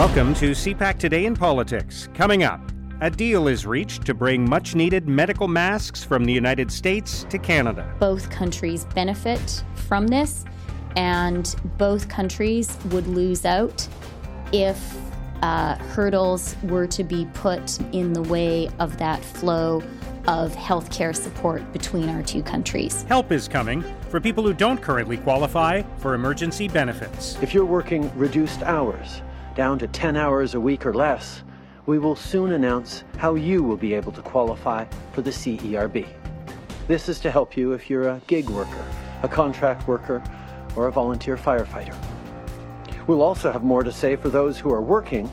Welcome to CPAC Today in Politics. Coming up, a deal is reached to bring much needed medical masks from the United States to Canada. Both countries benefit from this, and both countries would lose out if uh, hurdles were to be put in the way of that flow of healthcare support between our two countries. Help is coming for people who don't currently qualify for emergency benefits. If you're working reduced hours, down to 10 hours a week or less, we will soon announce how you will be able to qualify for the CERB. This is to help you if you're a gig worker, a contract worker, or a volunteer firefighter. We'll also have more to say for those who are working,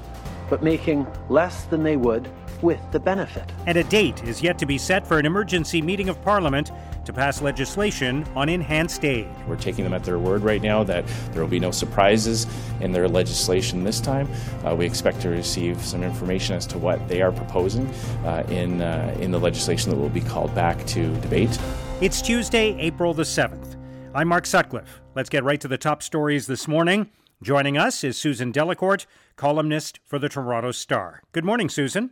but making less than they would with the benefit. And a date is yet to be set for an emergency meeting of Parliament to pass legislation on enhanced aid. We're taking them at their word right now that there will be no surprises in their legislation this time. Uh, we expect to receive some information as to what they are proposing uh, in, uh, in the legislation that will be called back to debate. It's Tuesday, April the 7th. I'm Mark Sutcliffe. Let's get right to the top stories this morning. Joining us is Susan Delacourt, columnist for the Toronto Star. Good morning, Susan.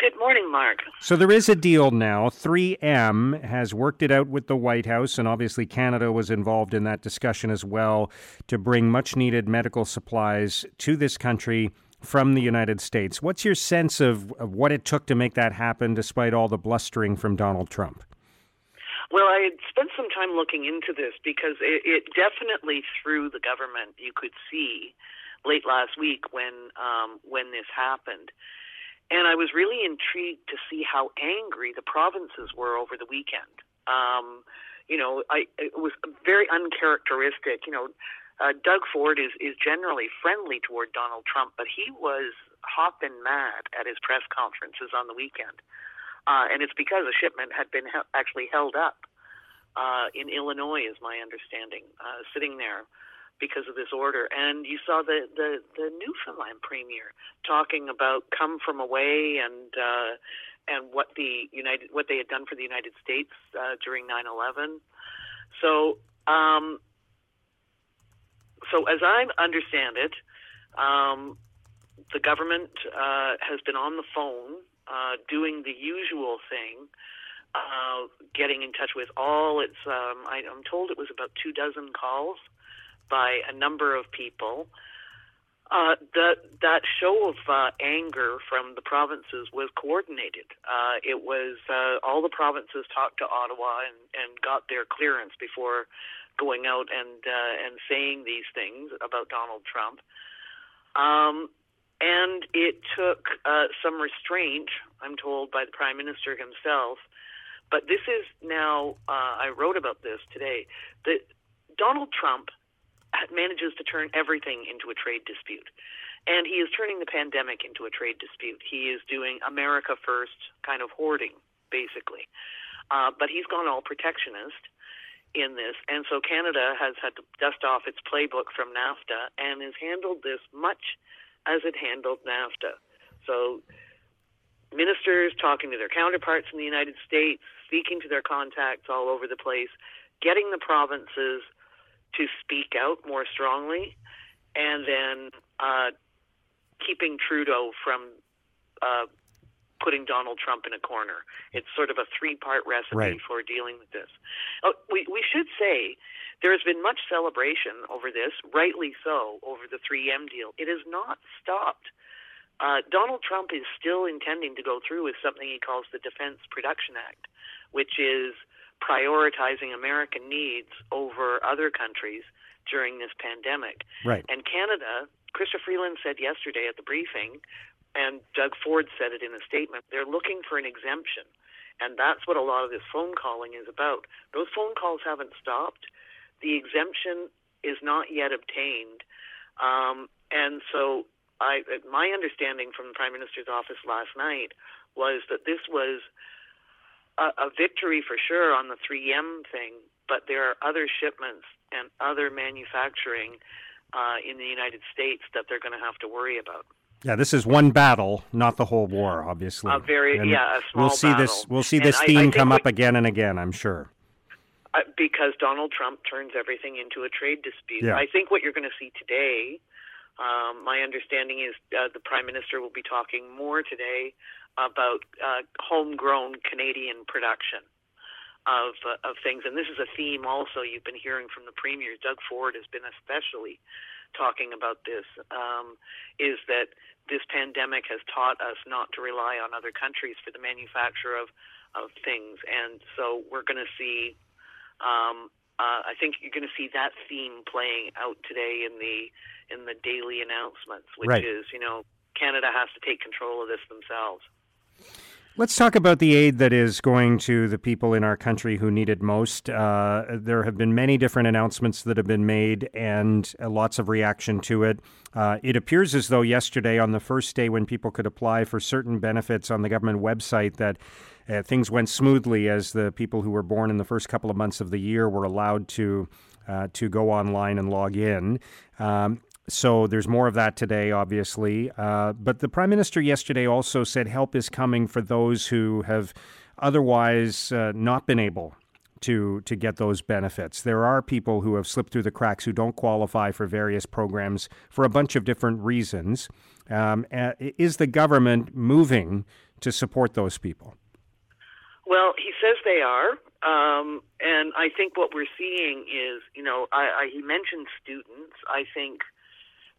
Good morning, Mark. So there is a deal now. 3M has worked it out with the White House, and obviously Canada was involved in that discussion as well to bring much needed medical supplies to this country from the United States. What's your sense of, of what it took to make that happen despite all the blustering from Donald Trump? Well, I had spent some time looking into this because it, it definitely threw the government. You could see late last week when um, when this happened and I was really intrigued to see how angry the provinces were over the weekend. Um, you know, I it was very uncharacteristic. You know, uh, Doug Ford is is generally friendly toward Donald Trump, but he was hopping mad at his press conferences on the weekend, uh, and it's because a shipment had been he- actually held up uh, in Illinois, is my understanding, uh, sitting there because of this order. And you saw the the, the Newfoundland premier talking about come from away and uh, and what the United what they had done for the United States uh, during 9/11. So um, so as I understand it, um, the government uh, has been on the phone uh, doing the usual thing. Uh, getting in touch with all its, um, I, I'm told it was about two dozen calls by a number of people. Uh, that that show of uh, anger from the provinces was coordinated. Uh, it was uh, all the provinces talked to Ottawa and, and got their clearance before going out and uh, and saying these things about Donald Trump. Um, and it took uh, some restraint, I'm told, by the Prime Minister himself. But this is now, I wrote about this today, that Donald Trump manages to turn everything into a trade dispute. And he is turning the pandemic into a trade dispute. He is doing America first kind of hoarding, basically. Uh, but he's gone all protectionist in this. And so Canada has had to dust off its playbook from NAFTA and has handled this much as it handled NAFTA. So ministers talking to their counterparts in the United States, speaking to their contacts all over the place, getting the provinces to speak out more strongly, and then uh, keeping Trudeau from uh, putting Donald Trump in a corner. It's sort of a three-part recipe right. for dealing with this. Oh, we we should say there has been much celebration over this, rightly so, over the 3M deal. It has not stopped. Uh, Donald Trump is still intending to go through with something he calls the Defense Production Act, which is prioritizing American needs over other countries during this pandemic. Right. And Canada, Chrystia Freeland said yesterday at the briefing, and Doug Ford said it in a statement, they're looking for an exemption. And that's what a lot of this phone calling is about. Those phone calls haven't stopped. The exemption is not yet obtained. Um, and so I, my understanding from the Prime Minister's office last night was that this was a, a victory for sure on the 3M thing, but there are other shipments and other manufacturing uh, in the United States that they're going to have to worry about. Yeah, this is one battle, not the whole war, obviously. A very and yeah, a small We'll see battle. this. We'll see And this I- I theme think come what- up again and again. I'm sure. uh, because Donald Trump turns everything into a trade dispute. Yeah. I think what you're going to see today Um, my understanding is uh, the Prime Minister will be talking more today about uh, homegrown Canadian production of uh, of things, and this is a theme also you've been hearing from the Premier. Doug Ford has been especially talking about this. Um, is that this pandemic has taught us not to rely on other countries for the manufacture of of things, and so we're going to see. Um, uh, I think you're going to see that theme playing out today in the in the daily announcements, which right. is you know Canada has to take control of this themselves. Let's talk about the aid that is going to the people in our country who need it most. Uh, there have been many different announcements that have been made and uh, lots of reaction to it. Uh, it appears as though yesterday, on the first day when people could apply for certain benefits on the government website, that uh, things went smoothly as the people who were born in the first couple of months of the year were allowed to uh, to go online and log in. Um, so there's more of that today, obviously. Uh, but the prime minister yesterday also said help is coming for those who have otherwise uh, not been able to to get those benefits. There are people who have slipped through the cracks who don't qualify for various programs for a bunch of different reasons. Um, is the government moving to support those people? Well, he says they are. Um, and I think what we're seeing is, you know, I, I, he mentioned students. I think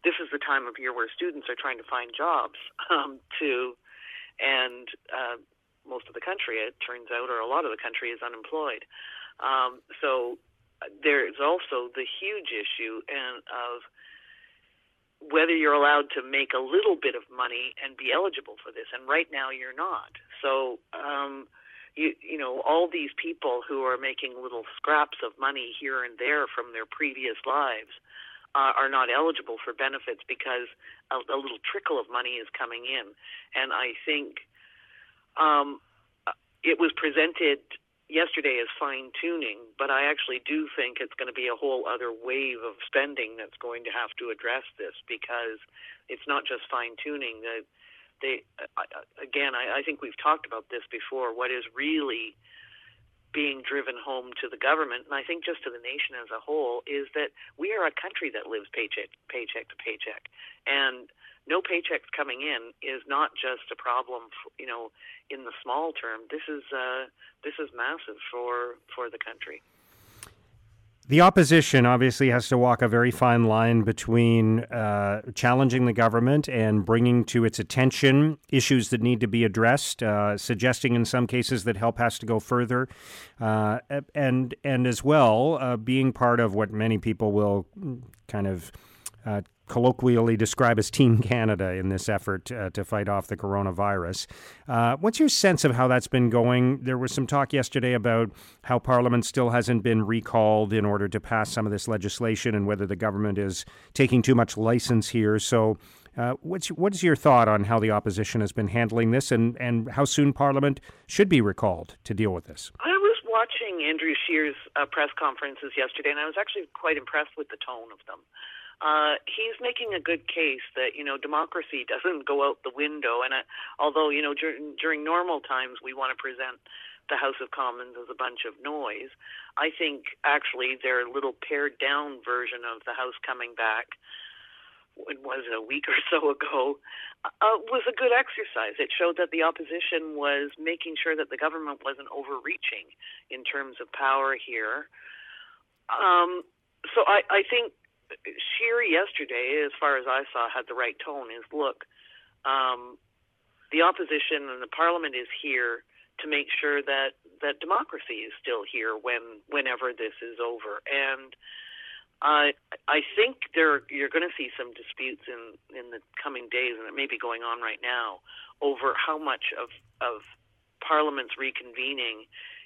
this is the time of year where students are trying to find jobs um, to, and uh, most of the country, it turns out, or a lot of the country is unemployed. Um, so uh, there's also the huge issue and of whether you're allowed to make a little bit of money and be eligible for this. And right now, you're not. So. Um, you you know all these people who are making little scraps of money here and there from their previous lives uh, are not eligible for benefits because a, a little trickle of money is coming in, and I think um, it was presented yesterday as fine tuning, but I actually do think it's going to be a whole other wave of spending that's going to have to address this because it's not just fine tuning. The they again, I, I think we've talked about this before. What is really being driven home to the government, and I think just to the nation as a whole, is that we are a country that lives paycheck paycheck to paycheck, and no paychecks coming in is not just a problem, you know, in the small term. This is uh, this is massive for for the country. The opposition obviously has to walk a very fine line between uh, challenging the government and bringing to its attention issues that need to be addressed, uh, suggesting in some cases that help has to go further, uh, and and as well uh, being part of what many people will kind of uh, colloquially describe as Team Canada in this effort uh, to fight off the coronavirus. Uh, what's your sense of how that's been going? There was some talk yesterday about how Parliament still hasn't been recalled in order to pass some of this legislation and whether the government is taking too much license here. So, uh, what's what is your thought on how the opposition has been handling this, and, and how soon Parliament should be recalled to deal with this? I was watching Andrew Scheer's uh, press conferences yesterday, and I was actually quite impressed with the tone of them uh, he's making a good case that you know democracy doesn't go out the window. And uh, although you know during during normal times we want to present the House of Commons as a bunch of noise, I think actually their little pared down version of the House coming back. When was a week or so ago? Uh, was a good exercise. It showed that the opposition was making sure that the government wasn't overreaching in terms of power here. Um, so I, I think Scheer yesterday, as far as I saw, had the right tone. Is look, um, the opposition and the parliament is here to make sure that that democracy is still here when whenever this is over. And I I think there you're going to see some disputes in in the coming days, and it may be going on right now over how much of of Parliament's reconvening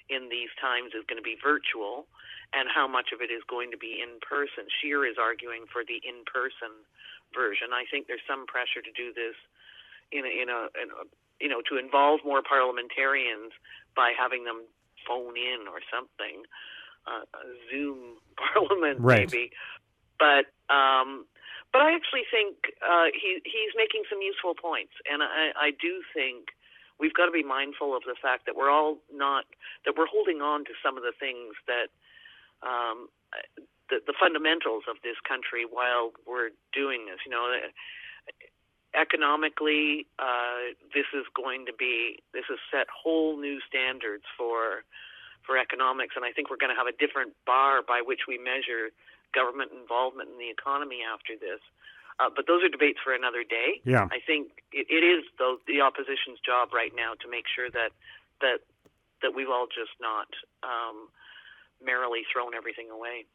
in these times is going to be virtual and how much of it is going to be in person. Scheer is arguing for the in person version. I think there's some pressure to do this in a, in a, in a you know to involve more parliamentarians by having them phone in or something, uh, a Zoom parliament right. maybe. But um, but I actually think uh, he he's making some useful points, and I, I do think we've got to be mindful of the fact that we're all not that we're holding on to some of the things that um, the, the fundamentals of this country while we're doing this. You know, economically, uh, this is going to be this has set whole new standards for for economics, and I think we're going to have a different bar by which we measure government involvement in the economy after this. Uh, but those are debates for another day. Yeah. I think it, it is though the opposition's job right now to make sure that that that we've all just not um, merrily thrown everything away.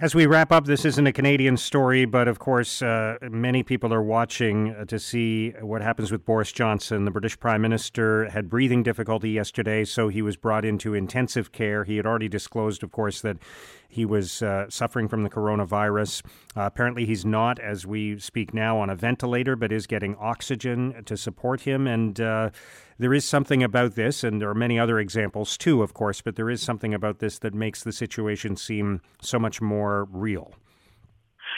As we wrap up, this isn't a Canadian story, but of course, uh, many people are watching uh, to see what happens with Boris Johnson. The British Prime Minister had breathing difficulty yesterday, so he was brought into intensive care. He had already disclosed, of course, that he was uh, suffering from the coronavirus. Uh, apparently, he's not, as we speak now, on a ventilator, but is getting oxygen to support him. And uh, there is something about this, and there are many other examples too, of course, but there is something about this that makes the situation seem so much more real.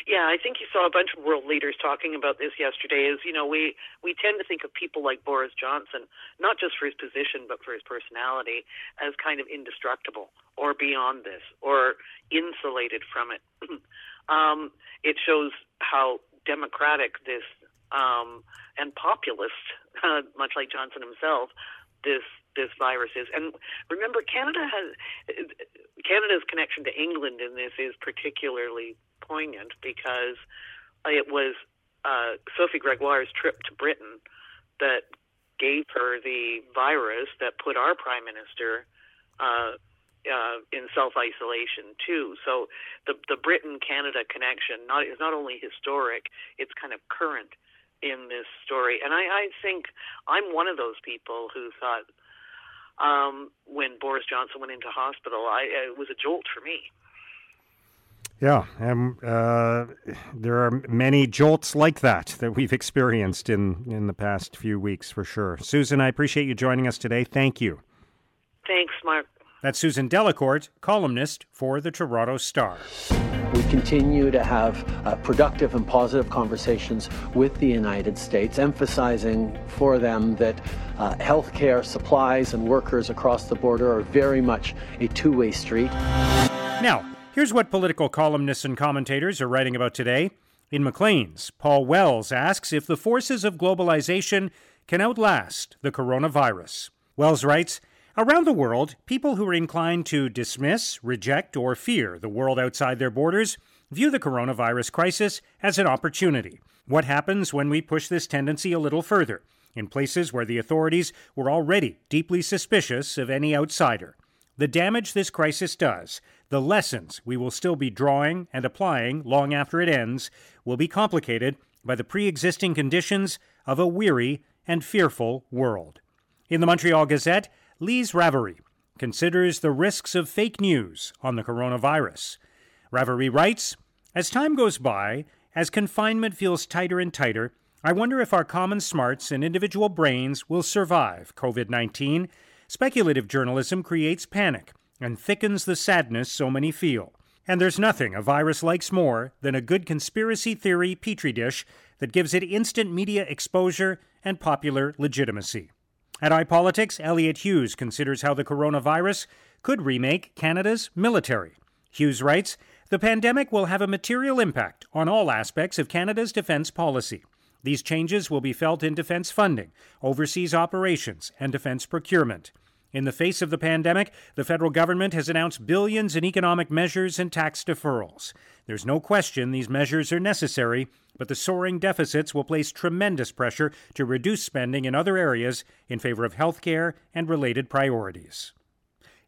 Yeah, I think you saw a bunch of world leaders talking about this yesterday. Is you know we we tend to think of people like Boris Johnson not just for his position but for his personality as kind of indestructible or beyond this or insulated from it. um, it shows how democratic this um, and populist, uh, much like Johnson himself, this this virus is. And remember, Canada has Canada's connection to England in this is particularly poignant because it was uh, Sophie Gregoire's trip to Britain that gave her the virus that put our prime minister uh, uh, in self isolation too. So the the Britain Canada connection not is not only historic; it's kind of current in this story. And I, I think I'm one of those people who thought um, when Boris Johnson went into hospital, I, it was a jolt for me. Yeah, and uh, there are many jolts like that that we've experienced in, in the past few weeks for sure. Susan, I appreciate you joining us today. Thank you. Thanks, Mark. That's Susan Delacourt, columnist for the Toronto Star. We continue to have uh, productive and positive conversations with the United States, emphasizing for them that uh, healthcare supplies and workers across the border are very much a two way street. Now, Here's what political columnists and commentators are writing about today. In Maclean's, Paul Wells asks if the forces of globalization can outlast the coronavirus. Wells writes Around the world, people who are inclined to dismiss, reject, or fear the world outside their borders view the coronavirus crisis as an opportunity. What happens when we push this tendency a little further, in places where the authorities were already deeply suspicious of any outsider? The damage this crisis does, the lessons we will still be drawing and applying long after it ends, will be complicated by the pre existing conditions of a weary and fearful world. In the Montreal Gazette, Lise Ravary considers the risks of fake news on the coronavirus. Ravary writes As time goes by, as confinement feels tighter and tighter, I wonder if our common smarts and individual brains will survive COVID 19 Speculative journalism creates panic and thickens the sadness so many feel. And there's nothing a virus likes more than a good conspiracy theory petri dish that gives it instant media exposure and popular legitimacy. At iPolitics, Elliot Hughes considers how the coronavirus could remake Canada's military. Hughes writes The pandemic will have a material impact on all aspects of Canada's defense policy. These changes will be felt in defense funding, overseas operations, and defense procurement. In the face of the pandemic, the federal government has announced billions in economic measures and tax deferrals. There's no question these measures are necessary, but the soaring deficits will place tremendous pressure to reduce spending in other areas in favor of health care and related priorities.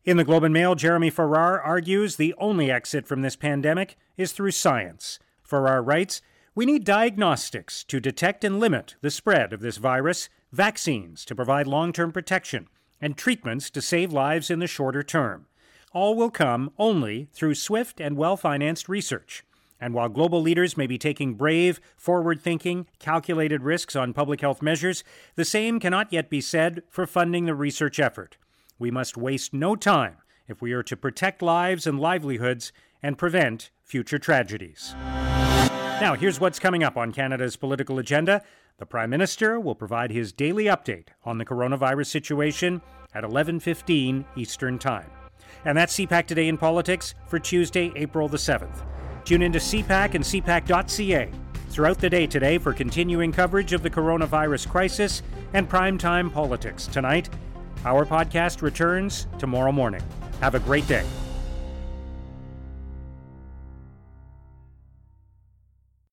In the Globe and Mail, Jeremy Farrar argues the only exit from this pandemic is through science. Farrar writes, we need diagnostics to detect and limit the spread of this virus, vaccines to provide long term protection, and treatments to save lives in the shorter term. All will come only through swift and well financed research. And while global leaders may be taking brave, forward thinking, calculated risks on public health measures, the same cannot yet be said for funding the research effort. We must waste no time if we are to protect lives and livelihoods and prevent future tragedies. Now, here's what's coming up on Canada's political agenda. The Prime Minister will provide his daily update on the coronavirus situation at 11:15 Eastern Time. And that's CPAC Today in Politics for Tuesday, April the 7th. Tune into CPAC and CPAC.ca throughout the day today for continuing coverage of the coronavirus crisis and primetime politics. Tonight, our podcast returns tomorrow morning. Have a great day.